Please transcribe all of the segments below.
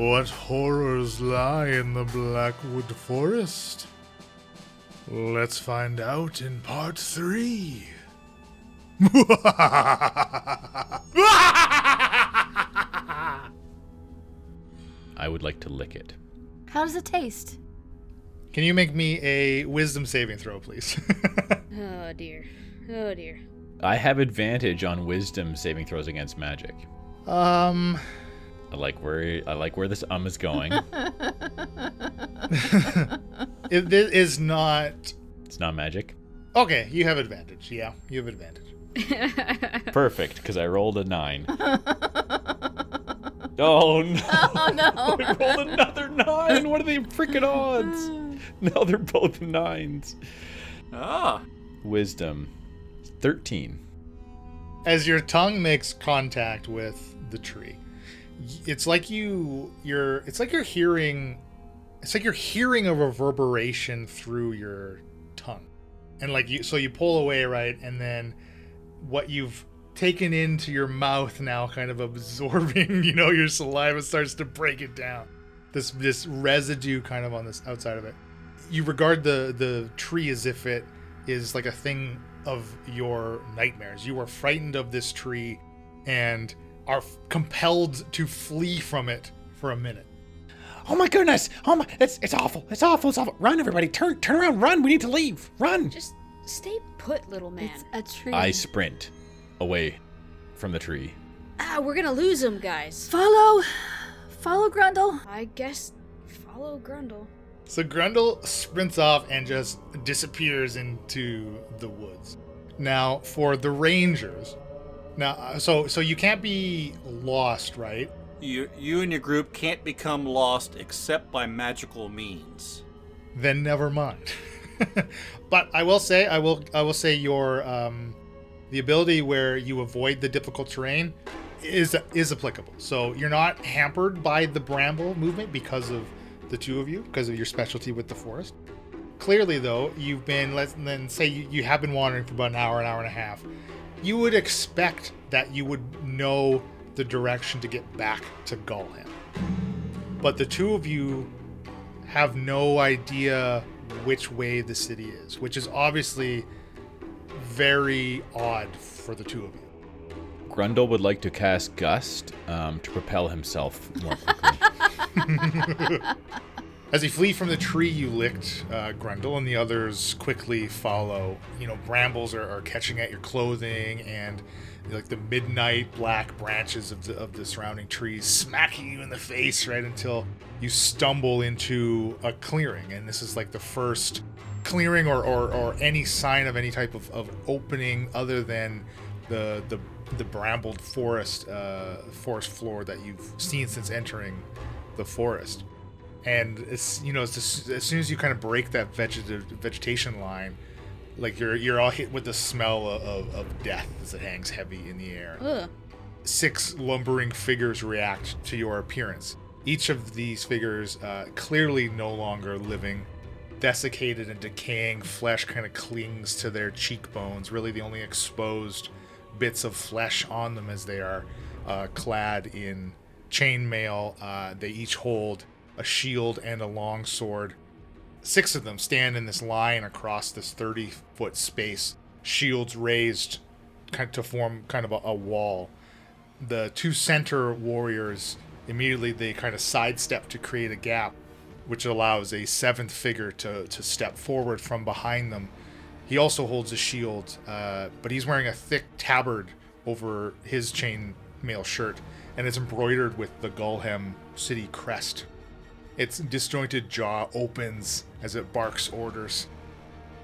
What horrors lie in the Blackwood Forest? Let's find out in part three. I would like to lick it. How does it taste? Can you make me a wisdom saving throw, please? Oh dear. Oh dear. I have advantage on wisdom saving throws against magic. um, I like where I like where this um is going. it, it is not. it's not magic. Okay, you have advantage. Yeah, you have advantage. Perfect, because I rolled a nine. oh no! Oh no! I rolled another nine. What are the freaking odds? Now they're both nines. Ah, Wisdom, thirteen. As your tongue makes contact with the tree, y- it's like you you're it's like you're hearing it's like you're hearing a reverberation through your tongue. And like you so you pull away, right? And then what you've taken into your mouth now kind of absorbing, you know, your saliva starts to break it down. This this residue kind of on this outside of it. You regard the the tree as if it is like a thing of your nightmares. You are frightened of this tree and are f- compelled to flee from it for a minute. Oh my goodness! Oh my, it's it's awful! It's awful! It's awful! Run, everybody! Turn turn around! Run! We need to leave! Run! Just stay put, little man. It's a tree. I sprint away from the tree. Ah, we're gonna lose him, guys. Follow, follow Grundle. I guess follow Grundle. So Grundle sprints off and just disappears into the woods. Now, for the rangers, now so so you can't be lost, right? you you and your group can't become lost except by magical means. Then never mind. but I will say, I will I will say your um, the ability where you avoid the difficult terrain is is applicable. So you're not hampered by the bramble movement because of the two of you, because of your specialty with the forest. Clearly, though, you've been let's then say you, you have been wandering for about an hour, an hour and a half. You would expect that you would know the direction to get back to Gulham. But the two of you have no idea which way the city is, which is obviously very odd for the two of you. Grundle would like to cast Gust um, to propel himself more quickly. As you flee from the tree you licked, uh, and the others quickly follow. You know, brambles are, are catching at your clothing, and like the midnight black branches of the of the surrounding trees smacking you in the face right until you stumble into a clearing. And this is like the first clearing or, or, or any sign of any type of, of opening other than the the the brambled forest uh, forest floor that you've seen since entering the forest and it's you know it's just, as soon as you kind of break that vegetative vegetation line like you're you're all hit with the smell of, of, of death as it hangs heavy in the air. Ugh. six lumbering figures react to your appearance. Each of these figures uh, clearly no longer living. Desiccated and decaying flesh kind of clings to their cheekbones really the only exposed bits of flesh on them as they are uh, clad in chainmail uh, they each hold a shield and a long sword. Six of them stand in this line across this 30 foot space shields raised kind of to form kind of a, a wall. The two center warriors immediately they kind of sidestep to create a gap which allows a seventh figure to, to step forward from behind them. He also holds a shield uh, but he's wearing a thick tabard over his chainmail shirt and it's embroidered with the gulhem city crest its disjointed jaw opens as it barks orders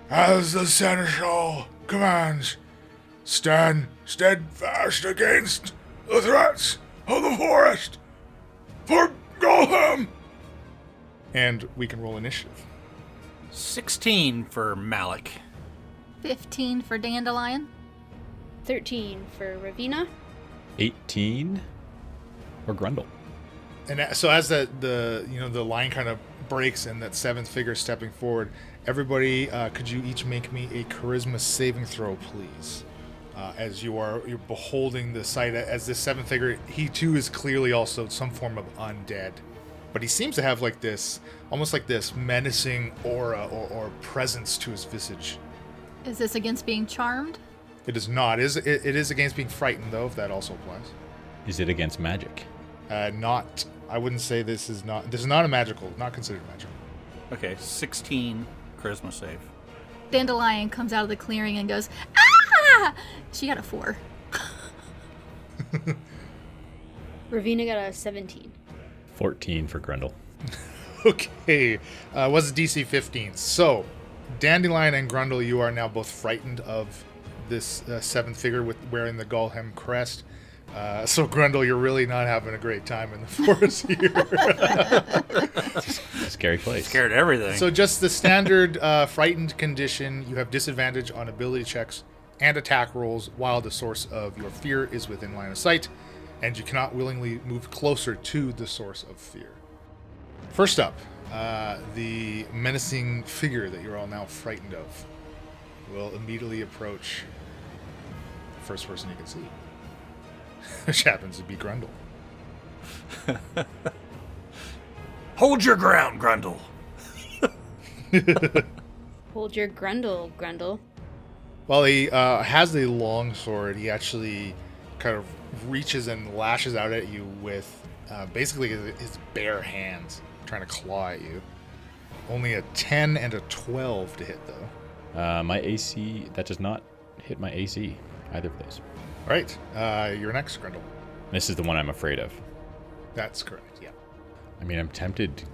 as the seneschal commands stand steadfast against the threats of the forest for Golem. And we can roll initiative. 16 for Malik. 15 for Dandelion. 13 for Ravina. 18 for Grundle. And so as the the you know the line kind of breaks and that seventh figure stepping forward, everybody, uh, could you each make me a charisma saving throw, please? Uh, as you are you're beholding the sight as this seventh figure, he too is clearly also some form of undead. but he seems to have like this, almost like this menacing aura or, or presence to his visage. Is this against being charmed? It is not. It is it, it is against being frightened though, if that also applies. Is it against magic? Uh, not. I wouldn't say this is not. This is not a magical. Not considered magical. Okay, 16 charisma save. Dandelion comes out of the clearing and goes, Ah! She got a four. Ravina got a 17. 14 for Grundle. Okay, uh, was DC 15. So, Dandelion and Grundle, you are now both frightened of this uh, seventh figure with wearing the Golhem crest. Uh, so, Grundle, you're really not having a great time in the forest here. Scary place. Scared everything. so, just the standard uh, frightened condition. You have disadvantage on ability checks and attack rolls while the source of your fear is within line of sight, and you cannot willingly move closer to the source of fear. First up, uh, the menacing figure that you're all now frightened of will immediately approach the first person you can see, which happens to be Grundle. Hold your ground, Grundle. Hold your Grundle, Grundle. While he uh, has the long sword, he actually kind of reaches and lashes out at you with uh, basically his, his bare hands, trying to claw at you. Only a 10 and a 12 to hit, though. Uh, my AC, that does not hit my AC, either of those. All right, uh, you're next, Grundle. This is the one I'm afraid of. That's correct, yeah. I mean, I'm tempted to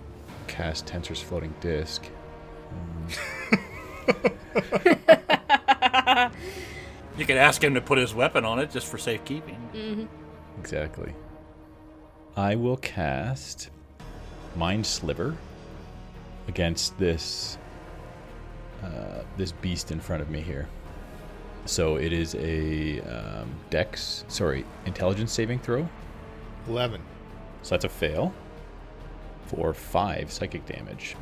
cast Tenser's floating disc. You could ask him to put his weapon on it just for safekeeping. Exactly. I will cast Mind Sliver against this uh, this beast in front of me here. So it is a um, Dex, sorry, Intelligence saving throw. 11. So that's a fail for five psychic damage.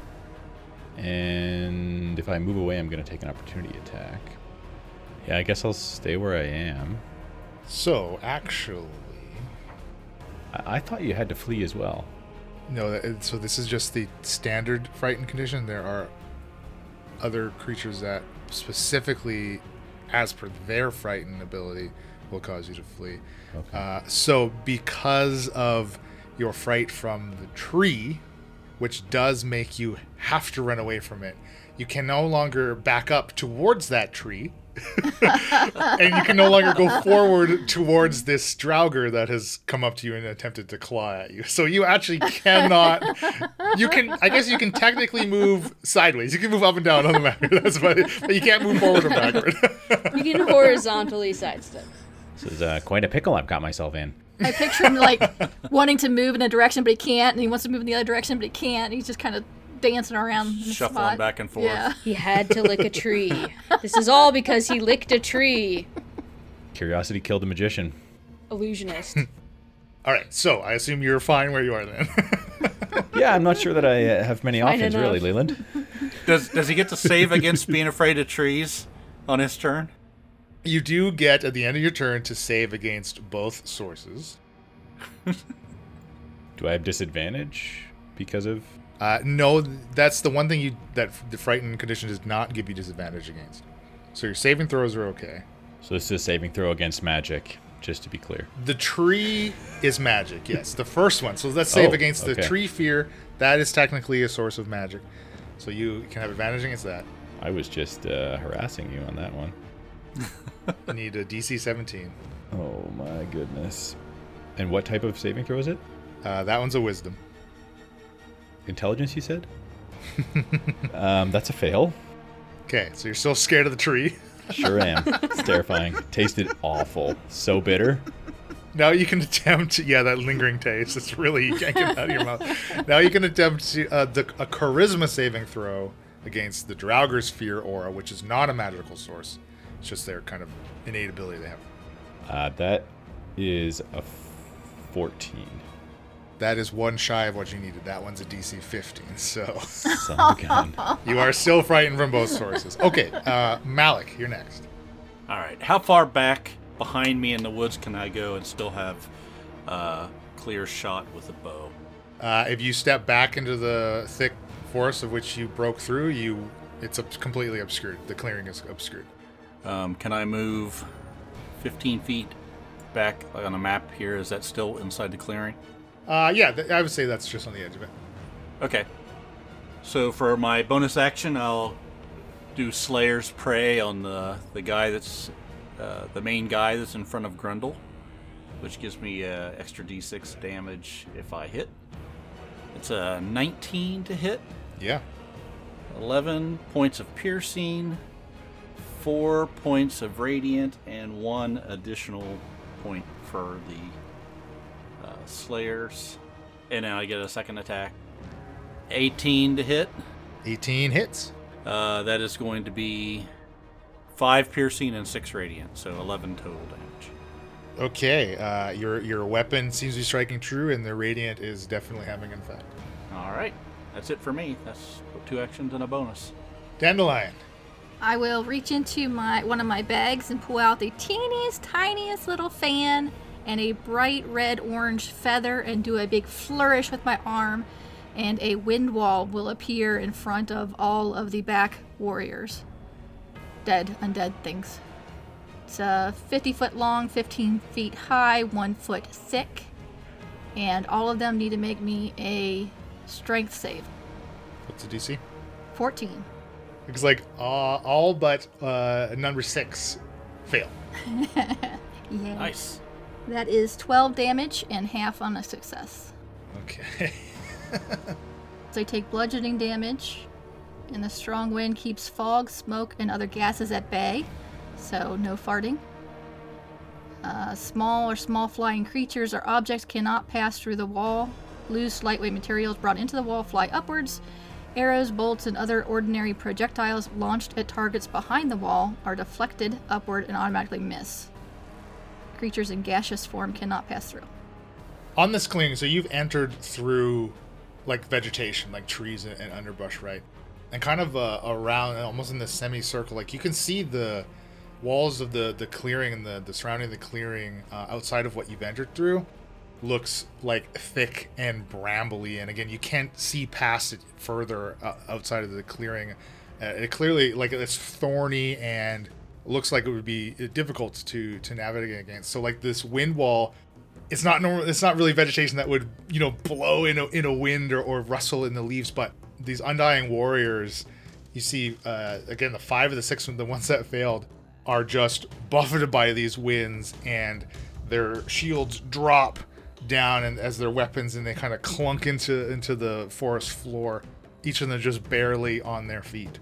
And if I move away, I'm going to take an opportunity attack. Yeah, I guess I'll stay where I am. So, actually, I, I thought you had to flee as well. no, that- so this is just the standard frightened condition. There are other creatures that specifically, as per their frightened ability, will cause you to flee. Okay. Uh, so, because of your fright from the tree, which does make you have to run away from it, you can no longer back up towards that tree. and you can no longer go forward towards this Draugr that has come up to you and attempted to claw at you. So you actually cannot. You can, I guess, you can technically move sideways. You can move up and down on the map. That's about it. But you can't move forward or backward. You can horizontally sidestep. This is uh, quite a pickle I've got myself in. I picture him like wanting to move in a direction, but he can't, and he wants to move in the other direction, but he can't. He's just kind of dancing around, in Shuffling spot. back and forth. Yeah. He had to lick a tree. This is all because he licked a tree. Curiosity killed the magician. Illusionist. All right. So I assume you're fine where you are then. Yeah, I'm not sure that I uh, have many Fine options, enough. really, Leland. Does does he get to save against being afraid of trees on his turn? you do get at the end of your turn to save against both sources. Do I have disadvantage because of? Uh, no, that's the one thing you that the frightened condition does not give you disadvantage against. So your saving throws are okay. So this is a saving throw against magic, just to be clear. The tree is magic, yes. The first one. So let's save Oh, against the tree fear. That is technically a source of magic. So you can have advantage against that. I was just uh, harassing you on that one. You need a DC 17. Oh my goodness. And what type of saving throw is it? Uh, that one's a wisdom. Intelligence, you said? um, that's a fail. Okay, so you're still scared of the tree. Sure am. it's terrifying. Tasted awful. So bitter. Now you can attempt, yeah, that lingering taste. It's really you can't get it out of your mouth. Now you can attempt uh, the, a charisma saving throw against the Draugr's fear aura, which is not a magical source. It's just their kind of innate ability they have. Uh, that is a 14. That is one shy of what you needed. That one's a DC 15. So Son of a gun. you are still frightened from both sources. Okay, uh, Malik, you're next. All right. How far back behind me in the woods can I go and still have uh, clear shot with a bow? Uh, if you step back into the thick forest of which you broke through, you it's ob- completely obscured. The clearing is obscured. Um, can I move 15 feet back on a map here? Is that still inside the clearing? Uh, yeah, th- I would say that's just on the edge of it. Okay. So for my bonus action, I'll do Slayer's Prey on the the guy that's uh, the main guy that's in front of Grundle, which gives me uh, extra d6 damage if I hit. It's a 19 to hit, Yeah. 11 points of piercing, four points of radiant, and one additional point for the Slayers. And now I get a second attack. 18 to hit. 18 hits. Uh, that is going to be five piercing and six radiant, so 11 total damage. Okay, uh, your your weapon seems to be striking true, and the radiant is definitely having an effect. All right, that's it for me. That's two actions and a bonus. Dandelion. I will reach into my one of my bags and pull out the teeniest, tiniest little fan and a bright red orange feather and do a big flourish with my arm, and a wind wall will appear in front of all of the back warriors. Dead, undead things. It's uh, 50 foot long, 15 feet high, 1 foot thick, and all of them need to make me a strength save. What's the DC? 14. Looks like uh, all but uh, number six fail. Yeah. Nice. That is 12 damage and half on a success. Okay. So I take bludgeoning damage, and the strong wind keeps fog, smoke, and other gases at bay, so no farting. Uh, small or small flying creatures or objects cannot pass through the wall. Loose, lightweight materials brought into the wall fly upwards. Arrows, bolts, and other ordinary projectiles launched at targets behind the wall are deflected upward and automatically miss. Creatures in gaseous form cannot pass through. On this clearing, so you've entered through like vegetation, like trees and, and underbrush, right? And kind of uh, around, almost in the semicircle, like you can see the walls of the the clearing and the the surrounding of the clearing uh, outside of what you've entered through looks like thick and brambly and again you can't see past it further uh, outside of the clearing uh, it clearly like it's thorny and looks like it would be difficult to to navigate against so like this wind wall it's not normal it's not really vegetation that would you know blow in a, in a wind or, or rustle in the leaves but these undying warriors you see uh, again the five of the six of the ones that failed are just buffeted by these winds and their shields drop down and as their weapons and they kind of clunk into into the forest floor each of them just barely on their feet.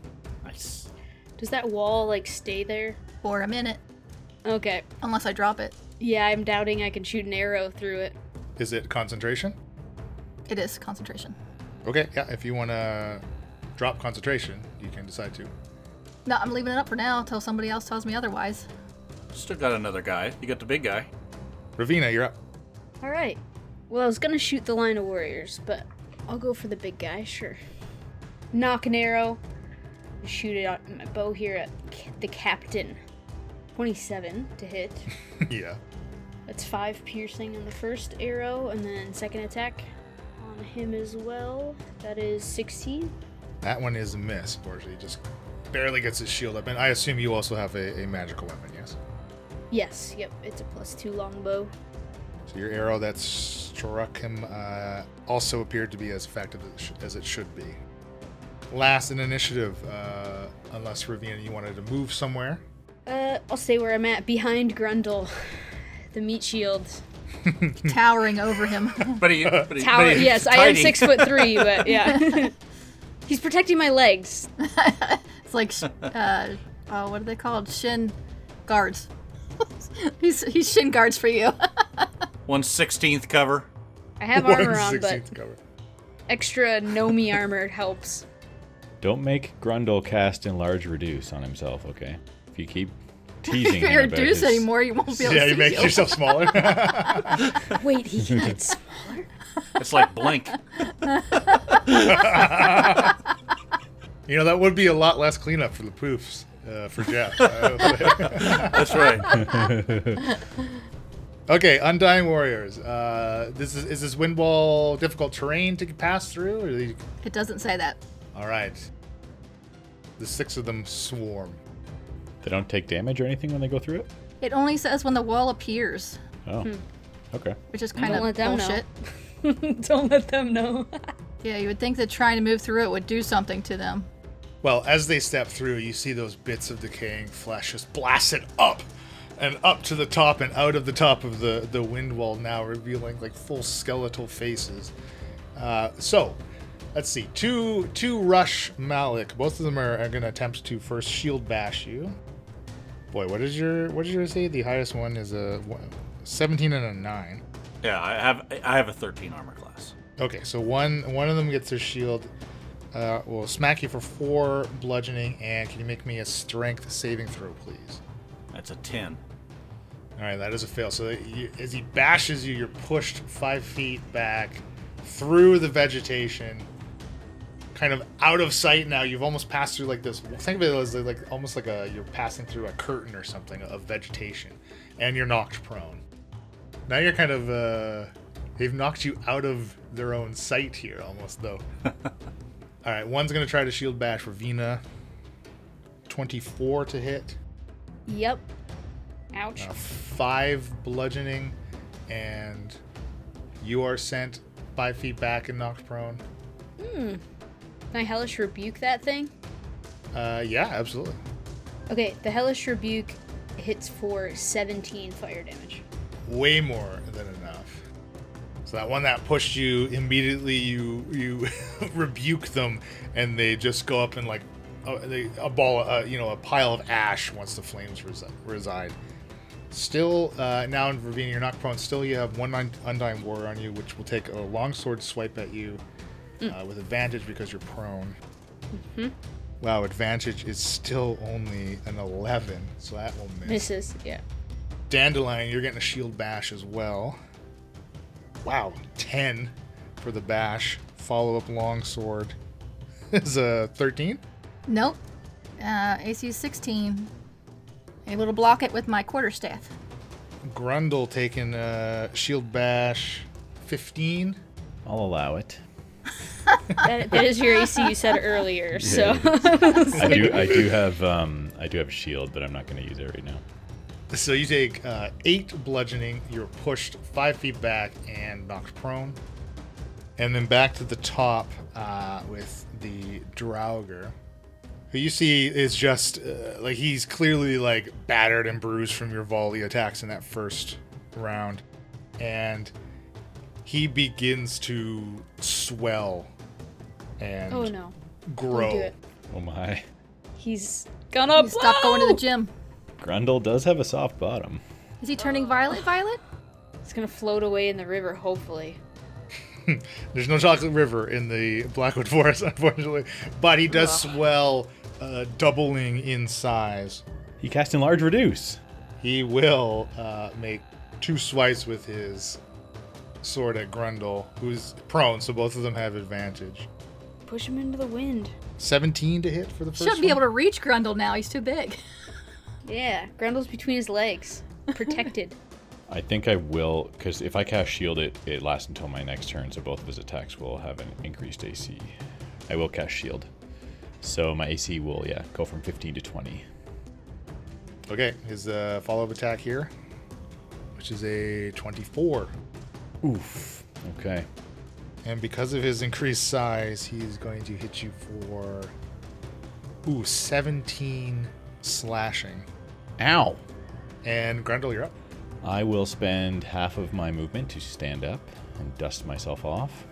Does that wall like stay there? For a minute, Okay. unless I drop it. Yeah, I'm doubting I can shoot an arrow through it. is it concentration It is concentration. okay yeah if you want to drop concentration you can decide to No, I'm leaving it up for now until somebody else tells me otherwise. Still got another guy. You got the big guy. ravina you're up All right. Well, I was gonna shoot the line of warriors, but I'll go for the big guy. Sure. Knock an arrow. Shoot it out my bow here at the captain. Twenty-seven to hit. yeah That's five piercing on the first arrow, and then second attack on him as well. That is sixteen. That one is a miss, unfortunately. He just barely gets his shield up. And I assume you also have a, a magical weapon, yes? Yes. Yep. It's a plus two longbow. So your arrow that struck him uh, also appeared to be as effective as it, sh- as it should be. Last in initiative, uh, unless Ravina, you wanted to move somewhere. Uh, I'll stay where I'm at, behind Grundle. The meat shield. Towering over him. But he, but he, Tower. but he's Yes, I am tiny. six foot three, but yeah. He's protecting my legs. it's like, uh, oh, what are they called? Shin guards. he's, he's shin guards for you. One sixteenth cover. I have armor on, but cover. extra Nomi armor helps. Don't make Grundle cast enlarge reduce on himself, okay? If you keep teasing if him you're about reduced his- anymore, you won't be able Yeah, to you make yourself smaller. Wait, he can get smaller. It's like blink. you know, that would be a lot less cleanup for the poofs uh, for Jeff. That's right. Okay, Undying Warriors. Uh, this is is this wind wall difficult terrain to pass through? Or they... It doesn't say that. All right. The six of them swarm. They don't take damage or anything when they go through it? It only says when the wall appears, Oh. Okay. which is kind Don't of let them know. bullshit. Don't let them know. Yeah, you would think that trying to move through it would do something to them. Well, as they step through, you see those bits of decaying flesh just blasted up and up to the top and out of the top of the, the wind wall now, revealing like full skeletal faces. Uh, so, let's see. Two two rush Malik. Both of them are, are going to attempt to first shield bash you. Boy, what is your what did you say? The highest one is a one- 17 and a 9. Yeah, I have I have a 13 armor class. Okay, so one one of them gets their shield. Uh, will smack you for four bludgeoning, and can you make me a strength saving throw, please? That's a 10. All right, that is a fail. So you, as he bashes you, you're pushed five feet back through the vegetation, kind of out of sight. Now you've almost passed through like this. Think of it as like almost like a you're passing through a curtain or something of vegetation, and you're knocked prone. Now you're kind of uh, they've knocked you out of their own sight here, almost though. All right, one's gonna try to shield bash for Vina. Twenty-four to hit. yep. Ouch. Uh, five bludgeoning, and you are sent five feet back and knocked prone. Can I hellish rebuke that thing? Uh, yeah, absolutely. Okay, the hellish rebuke hits for 17 fire damage. Way more than enough. So that one that pushed you immediately, you you rebuke them, and they just go up and like a, they, a ball, uh, you know, a pile of ash once the flames resi- reside. Still, uh, now in Ravina, you're not prone. Still, you have one Undying Warrior on you, which will take a longsword swipe at you uh, with advantage because you're prone. Wow, advantage is still only an 11, so that will miss. Misses, yeah. Dandelion, you're getting a shield bash as well. Wow, 10 for the bash. Follow up longsword is a 13. Nope. Uh, AC 16. Able to block it with my quarterstaff. Grundle taking a shield bash 15. I'll allow it. That, that is your AC you said earlier, so. I do I do have um I do have a shield, but I'm not gonna use it right now. So you take uh, 8 bludgeoning, you're pushed 5 feet back and knocked prone. And then back to the top uh, with the Draugr, who you see is just uh, like he's clearly like battered and bruised from your volley attacks in that first round. And he begins to swell and oh no. grow. Don't do it. Oh my. He's gonna You stop going to the gym. Grundle does have a soft bottom. Is he turning violet? Violet? It's gonna float away in the river, hopefully. There's no chocolate river in the Blackwood Forest, unfortunately, but he does swell, uh, doubling in size. He cast enlarge reduce. He will uh, make two swipes with his sword at Grundle, who's prone, so both of them have advantage. Push him into the wind. 17 to hit for the 1st Shouldn't be able to reach Grundle now. He's too big. Yeah, Grundle's between his legs. Protected. I think I will, because if I cast shield, it it lasts until my next turn, so both of his attacks will have an increased AC. I will cast shield, so my AC will yeah go from 15 to 20. Okay, his uh, follow-up attack here, which is a 24. Oof. Okay. And because of his increased size, he's going to hit you for ooh 17 slashing. Ow. And Grundle, you're up. I will spend half of my movement to stand up and dust myself off,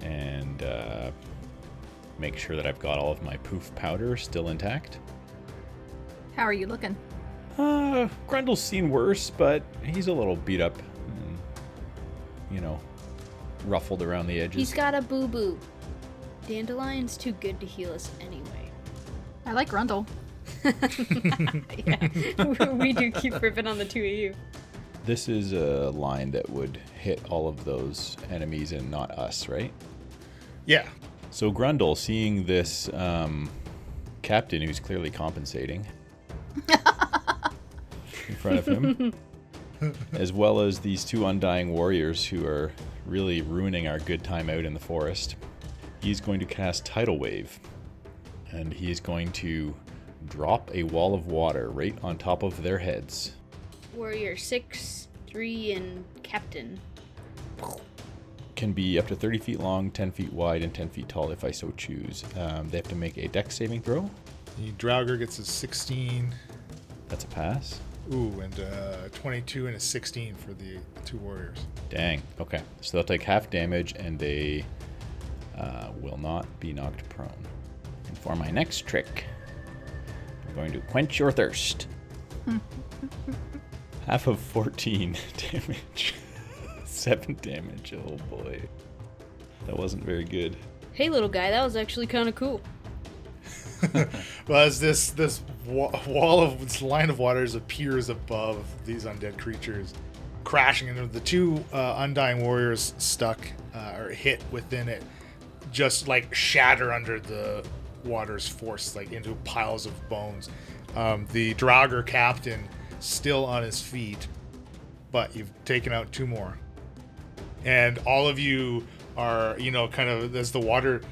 and uh, make sure that I've got all of my poof powder still intact. How are you looking? Uh, Grundle's seen worse, but he's a little beat up. And, You know, ruffled around the edges. He's got a boo boo. Dandelion's too good to heal us anyway. I like Grundle. yeah, we do keep ripping on the two of you. This is a line that would hit all of those enemies and not us, right? Yeah. So Grundle, seeing this um, captain who's clearly compensating in front of him, as well as these two undying warriors who are really ruining our good time out in the forest. He's going to cast Tidal Wave, and he is going to drop a wall of water right on top of their heads. Warrior six, three, and captain. Can be up to 30 feet long, 10 feet wide, and 10 feet tall if I so choose. Um, they have to make a dex saving throw. The Draugr gets a 16. That's a pass. Ooh, and uh, 22 and a 16 for the two warriors. Dang. Okay. So they'll take half damage and they uh, will not be knocked prone. And for my next trick, I'm going to quench your thirst. half of 14 damage. 7 damage. Oh boy. That wasn't very good. Hey, little guy, that was actually kind of cool. Well, as this this wall of this line of waters appears above these undead creatures, crashing into the two uh, undying warriors stuck uh, or hit within it, just like shatter under the water's force, like into piles of bones. Um, the Draugr captain still on his feet, but you've taken out two more, and all of you are you know kind of as the water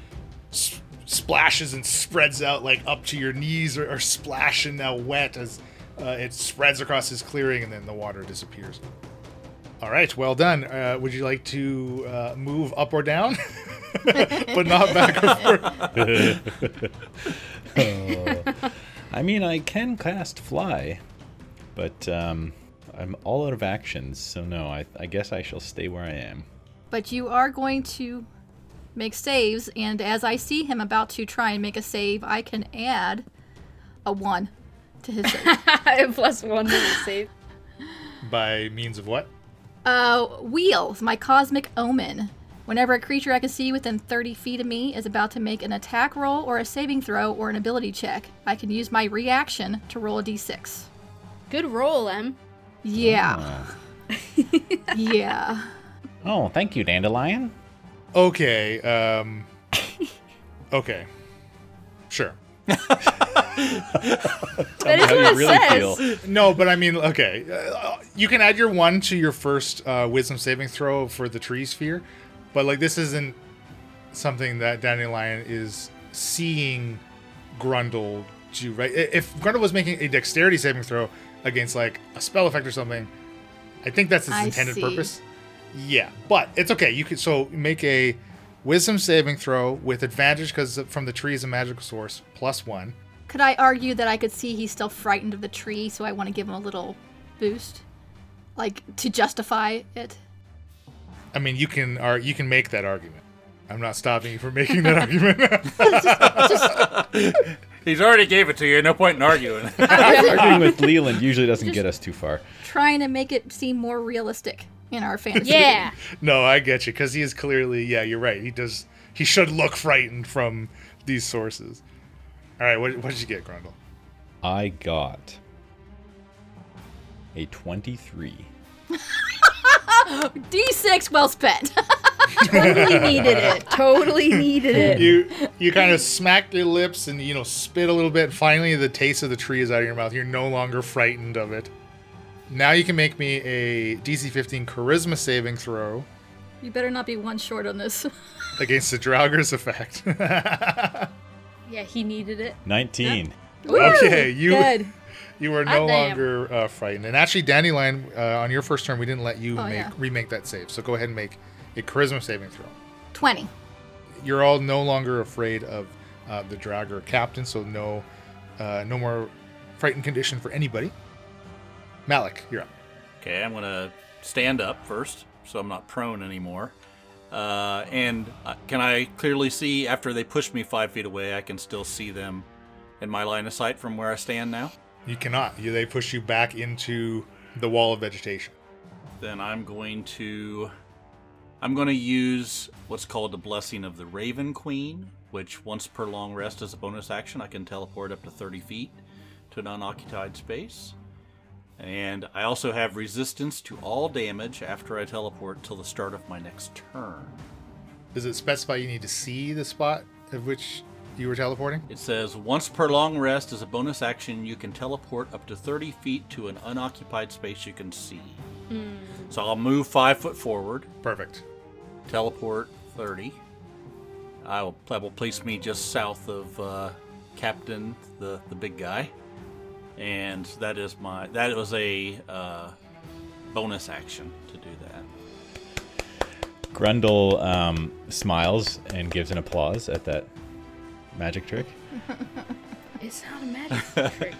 s- splashes and spreads out like up to your knees or, are splashing now wet as uh, it spreads across his clearing and then the water disappears. All right, well done. Uh, would you like to uh, move up or down, but not back or forth? I mean, I can cast fly, but um, I'm all out of actions, so no, I, I guess I shall stay where I am. But you are going to make saves, and as I see him about to try and make a save, I can add a one to his save. Plus one to the save. By means of what? uh, wheels, my cosmic omen. Whenever a creature I can see within 30 feet of me is about to make an attack roll or a saving throw or an ability check, I can use my reaction to roll a d6. Good roll, Em. Yeah. yeah. Oh, thank you, Dandelion. Okay. Um, okay. Sure. That How is what you it really says. feel. No, but I mean, okay. Uh, you can add your one to your first uh, wisdom saving throw for the tree sphere, but like this isn't something that Dandelion is seeing Grundle do, right? If Grundle was making a dexterity saving throw against like a spell effect or something, I think that's its I intended see. purpose. Yeah, but it's okay. You can so make a wisdom saving throw with advantage because from the tree is a magical source plus one. Could I argue that I could see he's still frightened of the tree, so I want to give him a little boost? Like, to justify it? I mean, you can ar- you can make that argument. I'm not stopping you from making that argument. He's already gave it to you. No point in arguing. Arguing with Leland usually doesn't get us too far. Trying to make it seem more realistic in our fantasy. Yeah. no, I get you because he is clearly. Yeah, you're right. He does. He should look frightened from these sources. All right, what, what did you get, Grundle? I got a 23. D6 well spent. totally needed it. Totally needed it. You you kind of smack your lips and you know spit a little bit. Finally, the taste of the tree is out of your mouth. You're no longer frightened of it. Now you can make me a DC 15 Charisma saving throw you better not be one short on this. against the Draugr's effect. Yeah, he needed it. 19. Okay, you- Good. You are no longer uh, frightened. And actually, Dandelion, uh, on your first turn, we didn't let you Oh, make yeah. remake that save. So go ahead and make a charisma saving throw. 20. You're all no longer afraid of uh, the Draugr captain, so no, uh, no more frightened condition for anybody. Malik, you're up. Okay, I'm gonna stand up first, so I'm not prone anymore. Uh, and uh, can I clearly see after they push me five feet away? I can still see them in my line of sight from where I stand now. You cannot. You, they push you back into the wall of vegetation. Then I'm going to, I'm going to use what's called the blessing of the Raven Queen, which once per long rest as a bonus action, I can teleport up to 30 feet to an unoccupied space. And I also have resistance to all damage after I teleport till the start of my next turn. Does it specify you need to see the spot of which you were teleporting? It says once per long rest as a bonus action, you can teleport up to 30 feet to an unoccupied space you can see. So I'll move five foot forward, Perfect. teleport 30. I will, that will place me just south of uh, Captain, the, the big guy. And that is my, that was a uh, bonus action to do that. Grundle um, smiles and gives an applause at that magic trick. It's not a magic trick.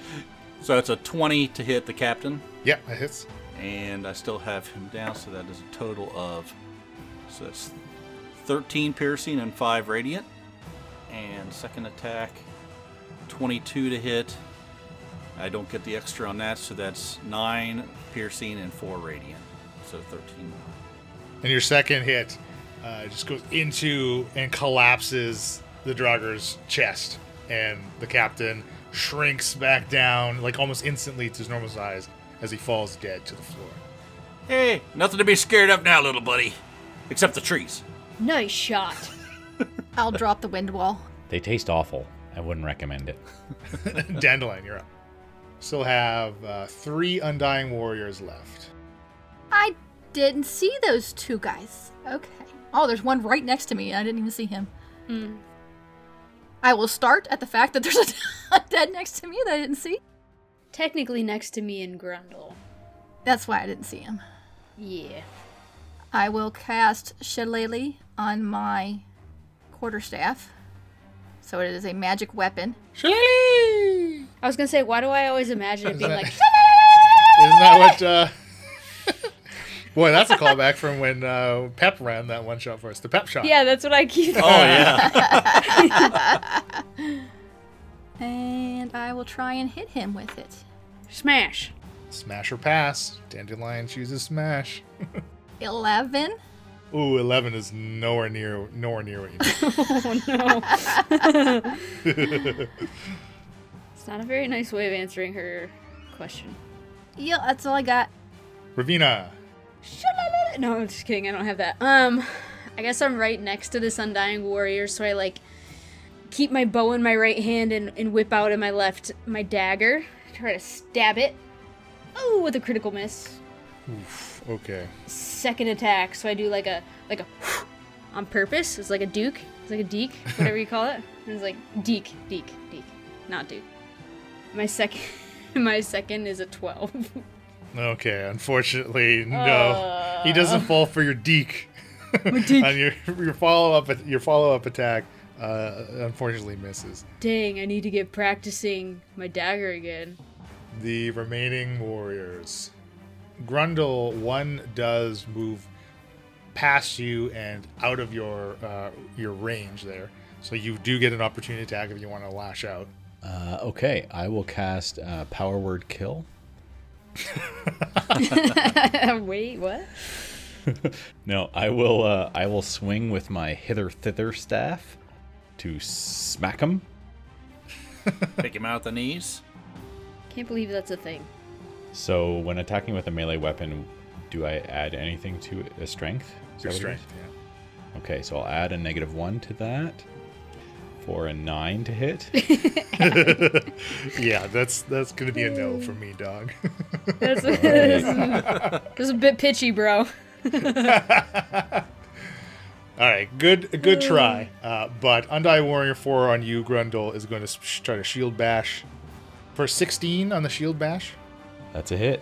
So it's a 20 to hit the captain. Yeah, that hits. and I still have him down, so that is a total of so that's 13 piercing and 5 radiant. And second attack, 22 to hit. I don't get the extra on that, so that's 9 piercing and 4 radiant. So 13. And your second hit uh, just goes into and collapses the Draugr's chest, and the captain shrinks back down like almost instantly to his normal size as he falls dead to the floor. Hey, nothing to be scared of now, little buddy. Except the trees. nice shot. I'll drop the wind wall. They taste awful. I wouldn't recommend it. Dandelion, you're up. Still have uh, three Undying Warriors left. I didn't see those two guys. Okay. Oh, there's one right next to me. And I didn't even see him. I will start at the fact that there's a, a dead next to me that I didn't see. Technically next to me in Grundle. That's why I didn't see him. Yeah. I will cast Shillelagh on my quarterstaff. So it is a magic weapon. Shillelagh! I was gonna say, why do I always imagine it being like, Isn't that what? Uh... Boy, that's a callback from when uh, Pep ran that one shot for us. The Pep shot. yeah, that's what I keep. Oh, yeah. And I will try and hit him with it. Smash. Smash or pass. Dandelion chooses smash. 11. Ooh, 11 is nowhere near nowhere near what you need. Oh no. It's not a very nice way of answering her question. Yeah, that's all I got. Ravina. No, I'm just kidding. I don't have that. Um, I guess I'm right next to this undying warrior, so I like keep my bow in my right hand and, and whip out in my left my dagger. Try to stab it. Oh, with a critical miss. Oof, okay. Second attack, so I do like a like a on purpose. It's like a duke. It's like a deek, whatever you call it. It's like deek, deek, deek, not duke. My second, my second is a twelve. Okay, unfortunately, no. he doesn't fall for your deek. On your your follow up your follow up attack, uh, unfortunately misses. Dang, I need to get practicing my dagger again. The remaining warriors. Grundle one does move past you and out of your uh, your range there, so you do get an opportunity attack if you want to lash out. Uh, okay, I will cast uh, Power Word Kill. Wait, what? No, I will. Uh, I will swing with my hither thither staff to smack him. Pick him out the knees. Can't believe that's a thing. So when attacking with a melee weapon, do I add anything to a strength? Is Your that what it strength, yeah. Okay, so I'll add a negative one to that for a nine to hit. Yeah, that's that's gonna be a no for me, dog. That's, that's a bit pitchy, bro. All right, good good try. Uh, but Undying Warrior 4 on you, Grundle, is going to sh- try to shield bash. For 16 on the shield bash, That's a hit.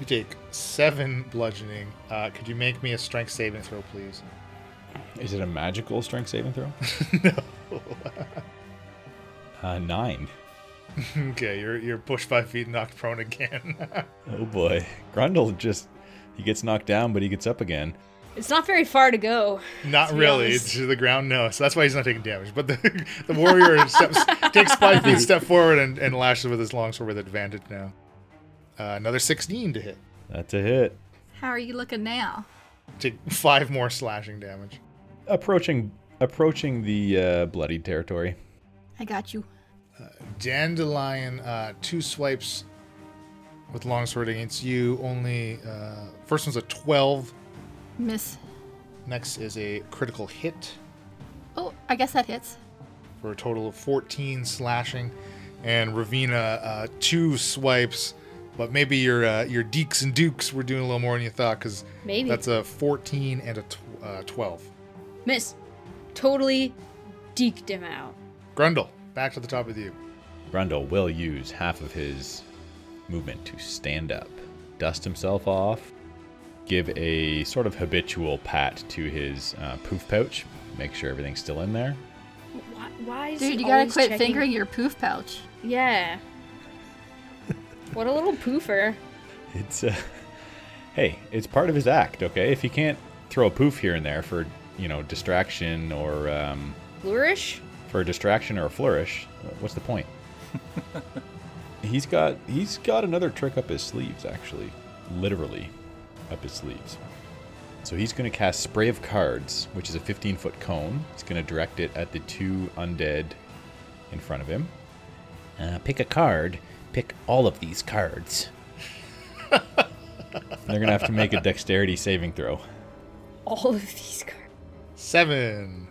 you take 7 bludgeoning. Uh, could you make me a strength saving throw, please? Is it a magical strength saving throw? no. uh, nine. okay, you're, you're pushed 5 feet and knocked prone again. Oh boy, Grundle just he gets knocked down, but he gets up again. It's not very far to go. not be really. honest. To the ground, no. So that's why he's not taking damage. But the, the warrior steps, takes 5 feet step forward and, and lashes with his longsword with advantage now. Uh, another 16 to hit. That's a hit. How are you looking now? Take 5 more slashing damage. Approaching approaching the uh, bloody territory. I got you. Dandelion, uh, two swipes with longsword against you. Only uh, first one's a twelve. Miss. Next is a critical hit Oh, I guess that hits. for a total of fourteen slashing. And Ravina, uh, two swipes But maybe your uh, your deeks and dukes were doing a little more than you thought, because Maybe. that's a 14 and a tw- uh, 12. Miss. Totally deked him out. Grundle, back to the top with you. Grundle will use half of his movement to stand up, dust himself off, give a sort of habitual pat to his uh, poof pouch, make sure everything's still in there. Why, why is Dude, you gotta quit checking- fingering your poof pouch. Yeah. what a little poofer. It's uh, hey, it's part of his act, okay? If he can't throw a poof here and there for you know distraction or um, Flourish? for a distraction or a flourish, what's the point? he's got he's got another trick up his sleeves, actually, literally up his sleeves. So he's going to cast Spray of Cards, which is a 15 foot cone. He's going to direct it at the two undead in front of him. Uh, pick a card. Pick all of these cards. They're going to have to make a dexterity saving throw. All of these cards. Seven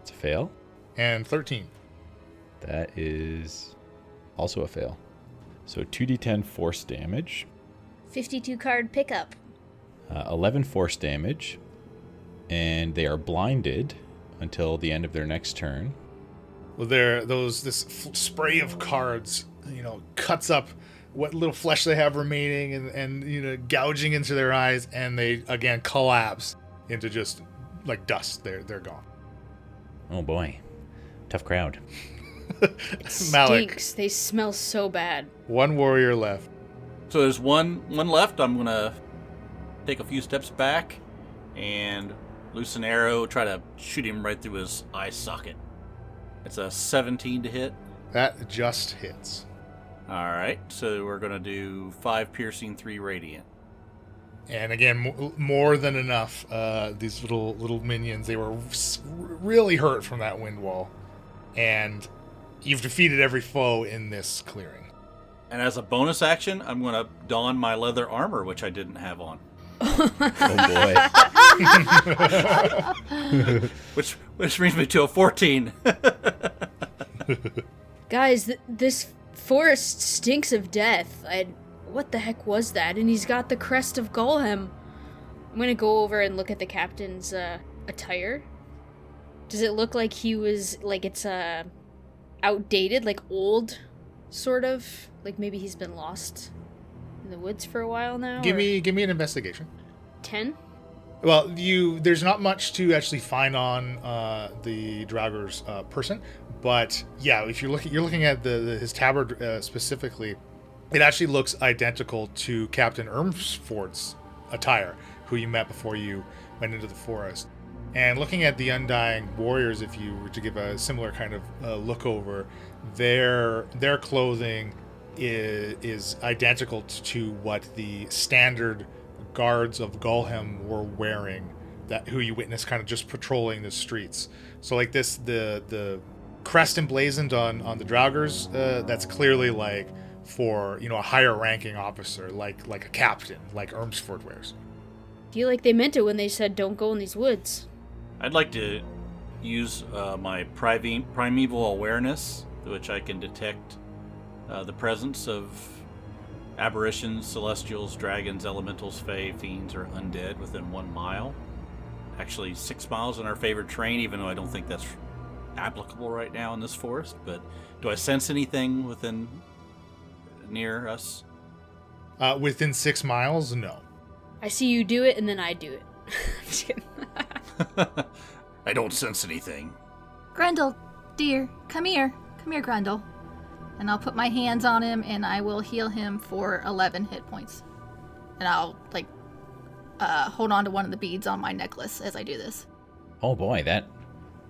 It's a fail. and 13. That is also a fail. So 2d10 force damage, 52 card pickup. uh, 11 force damage, and they are blinded until the end of their next turn. Well, there, those this f- spray of cards, you know, cuts up what little flesh they have remaining, and and you know, gouging into their eyes, and they again collapse into just like dust. They're they're gone. Oh boy. Tough crowd. Malik, Stinks. They smell so bad. one warrior left. So there's one one left. I'm gonna take a few steps back and loose an arrow. Try to shoot him right through his eye socket. It's a 17 to hit. That just hits. All right. So we're gonna do five piercing, three radiant. And again, more than enough. Uh, these little little minions, they were really hurt from that wind wall, and you've defeated every foe in this clearing. And as a bonus action, I'm gonna don my leather armor, which I didn't have on. Oh boy. Which which brings me to a 14. Guys, th- this forest stinks of death. I, what the heck was that? And he's got the crest of Golem. I'm gonna go over and look at the captain's uh, attire. Does it look like he was like it's uh, outdated, like old, sort of? Like maybe he's been lost in the woods for a while now. Give or- me give me an investigation. ten. Well, you there's not much to actually find on uh, the Draugr's uh, person, but yeah, if you're looking you're looking at the, the his tabard uh, specifically, it actually looks identical to Captain Ermsford's attire, who you met before you went into the forest. And looking at the Undying Warriors, if you were to give a similar kind of uh, look over, their their clothing is, is identical to what the standard guards of Golhem were wearing that who you witness kind of just patrolling the streets. So like this the the crest emblazoned on on the Draugrs, uh, that's clearly like for you know a higher ranking officer like like a captain like Ermsford wears. feel like they meant it when they said don't go in these woods. I'd like to use uh, my prive- primeval awareness, which I can detect uh, the presence of aberrations, celestials, dragons, elementals, fae, fiends, or undead within one mile. Actually, six miles in our favorite terrain, even though I don't think that's applicable right now in this forest. But do I sense anything within near us? Uh, within six miles, no. I see you do it, and then I do it. Just kidding. I don't sense anything. Grundle, dear, come here. Come here, Grundle. And I'll put my hands on him and I will heal him for 11 hit points. And I'll, like, uh, hold on to one of the beads on my necklace as I do this. Oh boy, that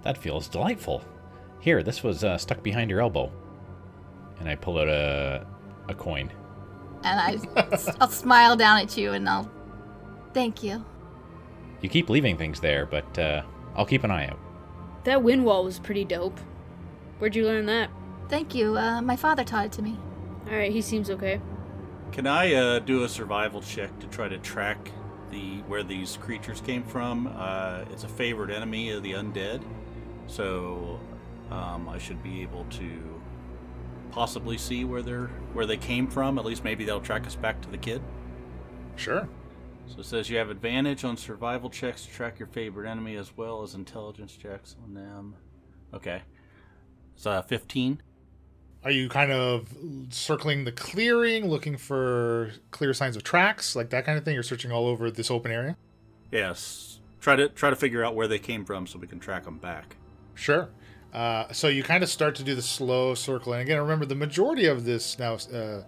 that feels delightful. Here, this was uh, stuck behind your elbow. And I pull out a a coin. And I, I'll smile down at you and I'll, thank you. You keep leaving things there, but uh, I'll keep an eye out. that wind wall was pretty dope. Where'd you learn that? Thank you. Uh, my father taught it to me. All right, he seems okay. Can I uh, do a survival check to try to track the where these creatures came from? Uh, it's a favorite enemy of the undead, so um, I should be able to possibly see where they're where they came from. At least maybe they'll track us back to the kid. Sure. So it says you have advantage on survival checks to track your favorite enemy as well as intelligence checks on them. Okay. It's uh, 15. Are you kind of circling the clearing, looking for clear signs of tracks, like that kind of thing? You're searching all over this open area? Yes. Try to try to figure out where they came from so we can track them back. Sure. Uh, so you kind of start to do the slow circle, and again, remember the majority of this now uh,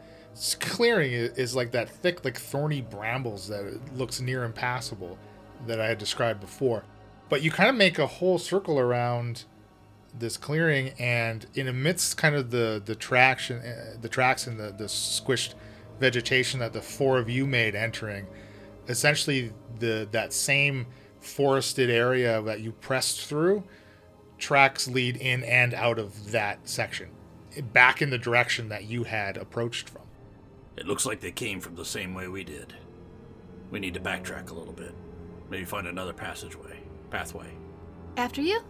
clearing is, is like that thick, like thorny brambles that looks near impassable that I had described before. But you kind of make a whole circle around this clearing, and in amidst kind of the the traction, uh, the tracks and the the squished vegetation that the four of you made entering, essentially the that same forested area that you pressed through tracks lead in and out of that section back in the direction that you had approached from It looks like they came from the same way we did. We need to backtrack a little bit. Maybe find another passageway, pathway. After you?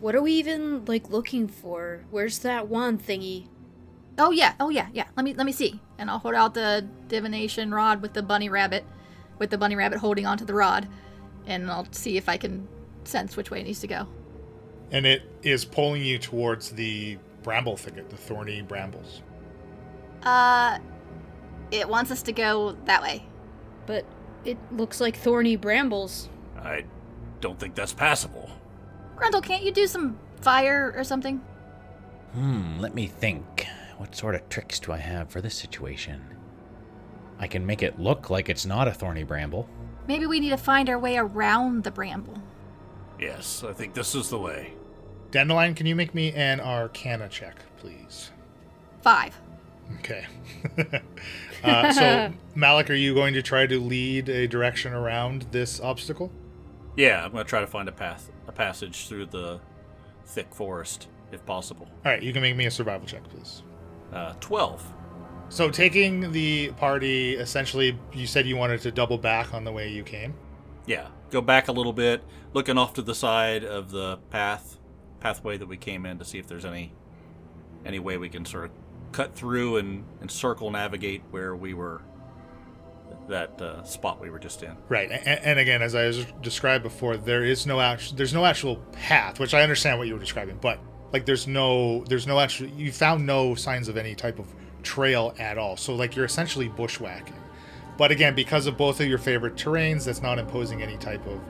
What are we even like looking for? Where's that wand thingy? Oh yeah, oh yeah, yeah. Let me let me see. And I'll hold out the divination rod with the bunny rabbit, with the bunny rabbit holding onto the rod, and I'll see if I can sense which way it needs to go. And it is pulling you towards the bramble thicket the thorny brambles Uh, it wants us to go that way. But it looks like thorny brambles. I don't think that's passable. Grundle, can't you do some fire or something? Hmm, let me think. What sort of tricks do I have for this situation? I can make it look like it's not a thorny bramble. Maybe we need to find our way around the bramble. Yes, I think this is the way. Dandelion can you make me an arcana check please Five. okay uh, so malik are you going to try to lead a direction around this obstacle Yeah, I'm gonna try to find a path, a passage through the thick forest, if possible. all right you can make me a survival check please Uh, Twelve. so taking the party essentially you said you wanted to double back on the way you came Yeah, go back a little bit, looking off to the side of the path, pathway that we came in to see if there's any, any way we can sort of cut through and, and circle navigate where we were, that uh, spot we were just in. Right, and, and again, as I described before, there is no actual, there's no actual path, which I understand what you were describing, but like there's no, there's no actual, you found no signs of any type of trail at all. So like you're essentially bushwhacking. But again, because of both of your favorite terrains, that's not imposing any type of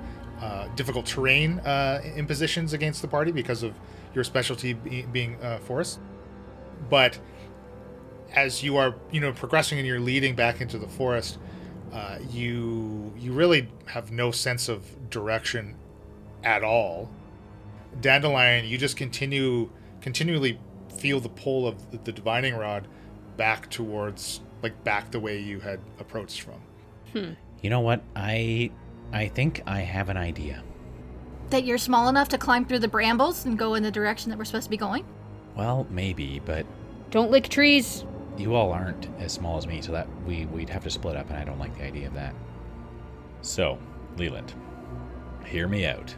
uh, difficult terrain uh, impositions against the party because of your specialty be- being uh, forest. But as you are, you know, progressing and you're leading back into the forest, uh, you you really have no sense of direction at all. Dandelion, you just continue continually feel the pull of the, the divining rod back towards like back the way you had approached from. You know what? I I think I have an idea. That you're small enough to climb through the brambles and go in the direction that we're supposed to be going? Well, maybe, but Don't lick trees. you all aren't as small as me, so that we we'd have to split up, and I don't like the idea of that. So, Leland, hear me out.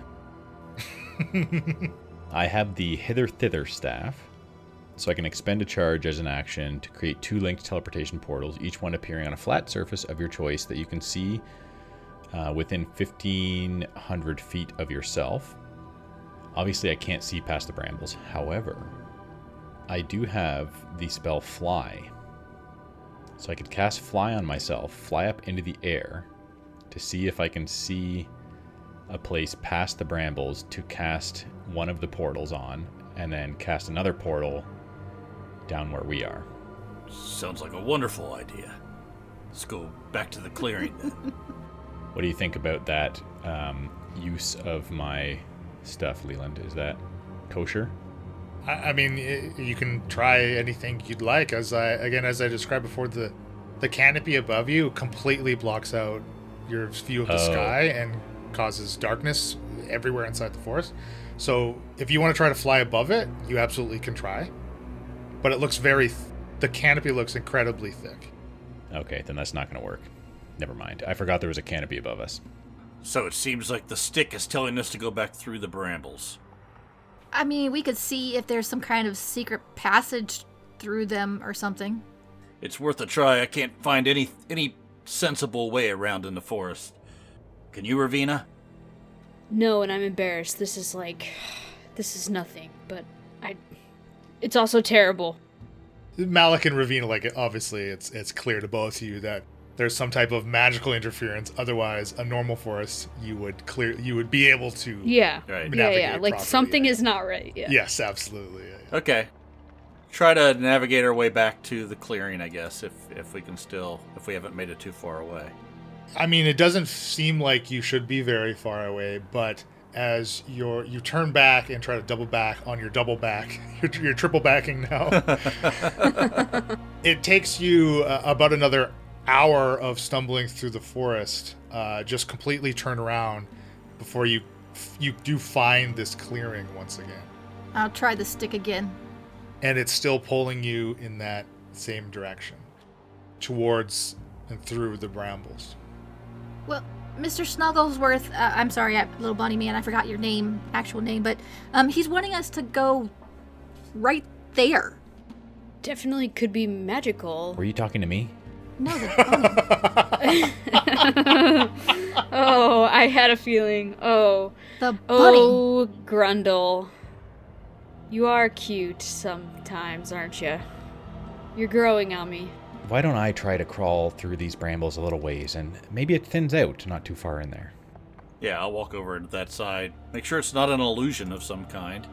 I have the hither thither staff, so I can expend a charge as an action to create two linked teleportation portals, each one appearing on a flat surface of your choice that you can see uh, within 1500 feet of yourself. Obviously, I can't see past the brambles. However, I do have the spell Fly. So I could cast Fly on myself, fly up into the air, to see if I can see a place past the brambles to cast one of the portals on, and then cast another portal down where we are. Sounds like a wonderful idea. Let's go back to the clearing then. What do you think about that um, use of my stuff, Leland? Is that kosher? I, I mean, i you can try anything you'd like. As I again, as I described before, the the canopy above you completely blocks out your view of the Oh. sky and causes darkness everywhere inside the forest. So, if you want to try to fly above it, you absolutely can try. But it looks very. Th- the canopy looks incredibly thick. Okay, then that's not going to work. Never mind. I forgot there was a canopy above us. so it seems like the stick is telling us to go back through the brambles. I mean, we could see if there's some kind of secret passage through them or something. It's worth a try. I can't find any any sensible way around in the forest. Can you, Ravina? No, and I'm embarrassed. This is like. This is nothing, but I. It's also terrible. Malik and Ravina, like obviously, it's it's clear to both of you that there's some type of magical interference. Otherwise, a normal forest, you would clear, you would be able to. Yeah. Right. Yeah, navigate yeah. Like properly, something yeah. is not right. Yeah. Yes, absolutely. yeah, yeah. Okay. Try to navigate our way back to the clearing, I guess, if if we can still if we haven't made it too far away. I mean, it doesn't seem like you should be very far away, but as you're you turn back and try to double back on your double back, you're, you're triple backing now. it takes you uh, about another hour of stumbling through the forest, uh, just completely turn around before you you do find this clearing once again, I'll try the stick again. and it's still pulling you in that same direction, towards and through the brambles. Well, Mr. Snugglesworth, uh, I'm sorry, I, little bunny man, I forgot your name, actual name, but um, he's wanting us to go right there. Definitely could be magical. Were you talking to me? No, the bunny. Oh, I had a feeling. Oh. the oh, bunny. Oh, Grundle. You are cute sometimes, aren't you? You're growing on me. Why don't I try to crawl through these brambles a little ways and maybe it thins out not too far in there? Yeah, I'll walk over to that side. Make sure it's not an illusion of some kind.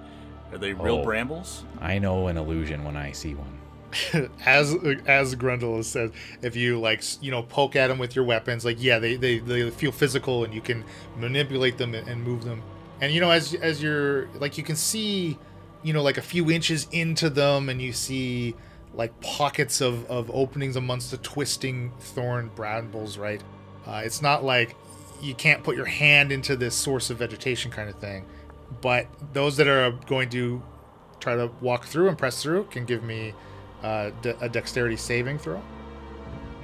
Are they real Oh. brambles? I know an illusion when I see one. as as Grundle said, if you like you know poke at them with your weapons, like yeah, they they, they feel physical and you can manipulate them and, and move them. And you know as as you're like you can see, you know like a few inches into them, and you see like pockets of of openings amongst the twisting thorn brambles. Right, uh, it's not like you can't put your hand into this source of vegetation kind of thing. But those that are going to try to walk through and press through can give me uh, de- a dexterity saving throw.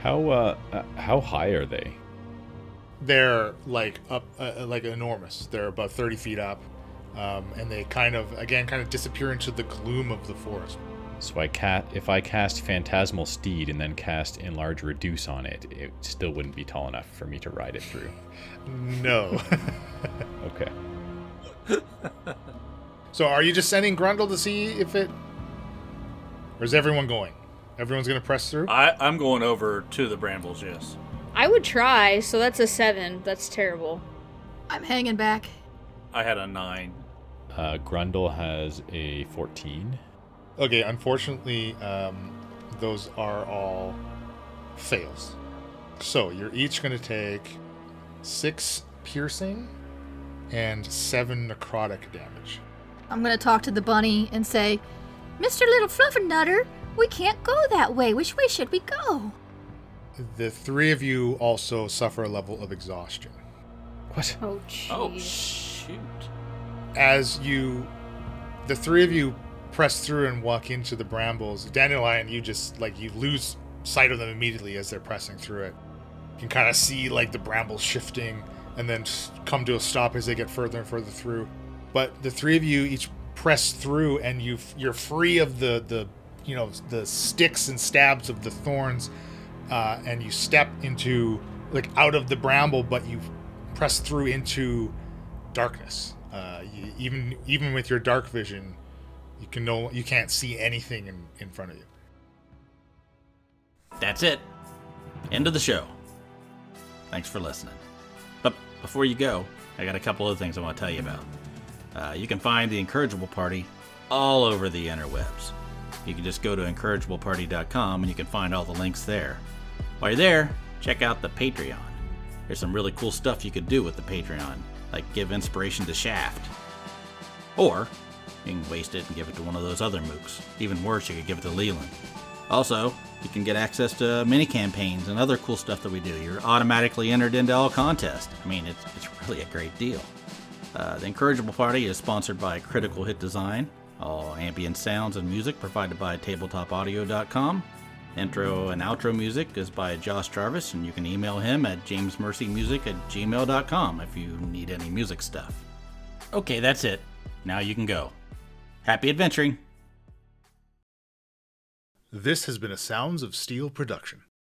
How uh, uh how high are they? They're like up, uh, like enormous. They're about thirty feet up, um, and they kind of again kind of disappear into the gloom of the forest. So I cat if I cast Phantasmal Steed and then cast Enlarge Reduce on it, it still wouldn't be tall enough for me to ride it through. No. Okay. so are you just sending Grundle to see if it, or is everyone going? Everyone's gonna press through. I, I'm going over to the brambles, yes. I would try, so that's a seven. That's terrible. I'm hanging back. I had a nine. Uh, Grundle has a 14. Okay, unfortunately, um, those are all fails. So you're each going to take six piercing and seven necrotic damage. I'm gonna talk to the bunny and say, Mr. Little Fluffernutter, we can't go that way. Which way should we go? The three of you also suffer a level of exhaustion. What? Oh, oh jeez. Oh, shoot. As you, the three of you press through and walk into the brambles, Dandelion, you just like you lose sight of them immediately as they're pressing through it. You can kind of see like the brambles shifting and then come to a stop as they get further and further through. But the three of you each press through, and you you're free of the the you know the sticks and stabs of the thorns, uh, and you step into like out of the bramble, but you press through into darkness. Uh, you, even even with your dark vision, you can no you can't see anything in, in front of you. That's it. End of the show. Thanks for listening. But before you go, I got a couple of things I want to tell you about. Uh, you can find the Incorrigible Party all over the interwebs. You can just go to incorrigibleparty.com and you can find all the links there. While you're there, check out the Patreon. There's some really cool stuff you could do with the Patreon, like give inspiration to Shaft. Or you can waste it and give it to one of those other mooks. Even worse, you could give it to Leland. Also, you can get access to mini campaigns and other cool stuff that we do. You're automatically entered into all contests. I mean, it's, it's really a great deal. Uh, the Incorrigible Party is sponsored by Critical Hit Design. All ambient sounds and music provided by TabletopAudio.com. Intro and outro music is by Josh Jarvis, and you can email him at jamesmercymusic at gmail.com if you need any music stuff. Okay, that's it. Now you can go. Happy adventuring! This has been a Sounds of Steel production.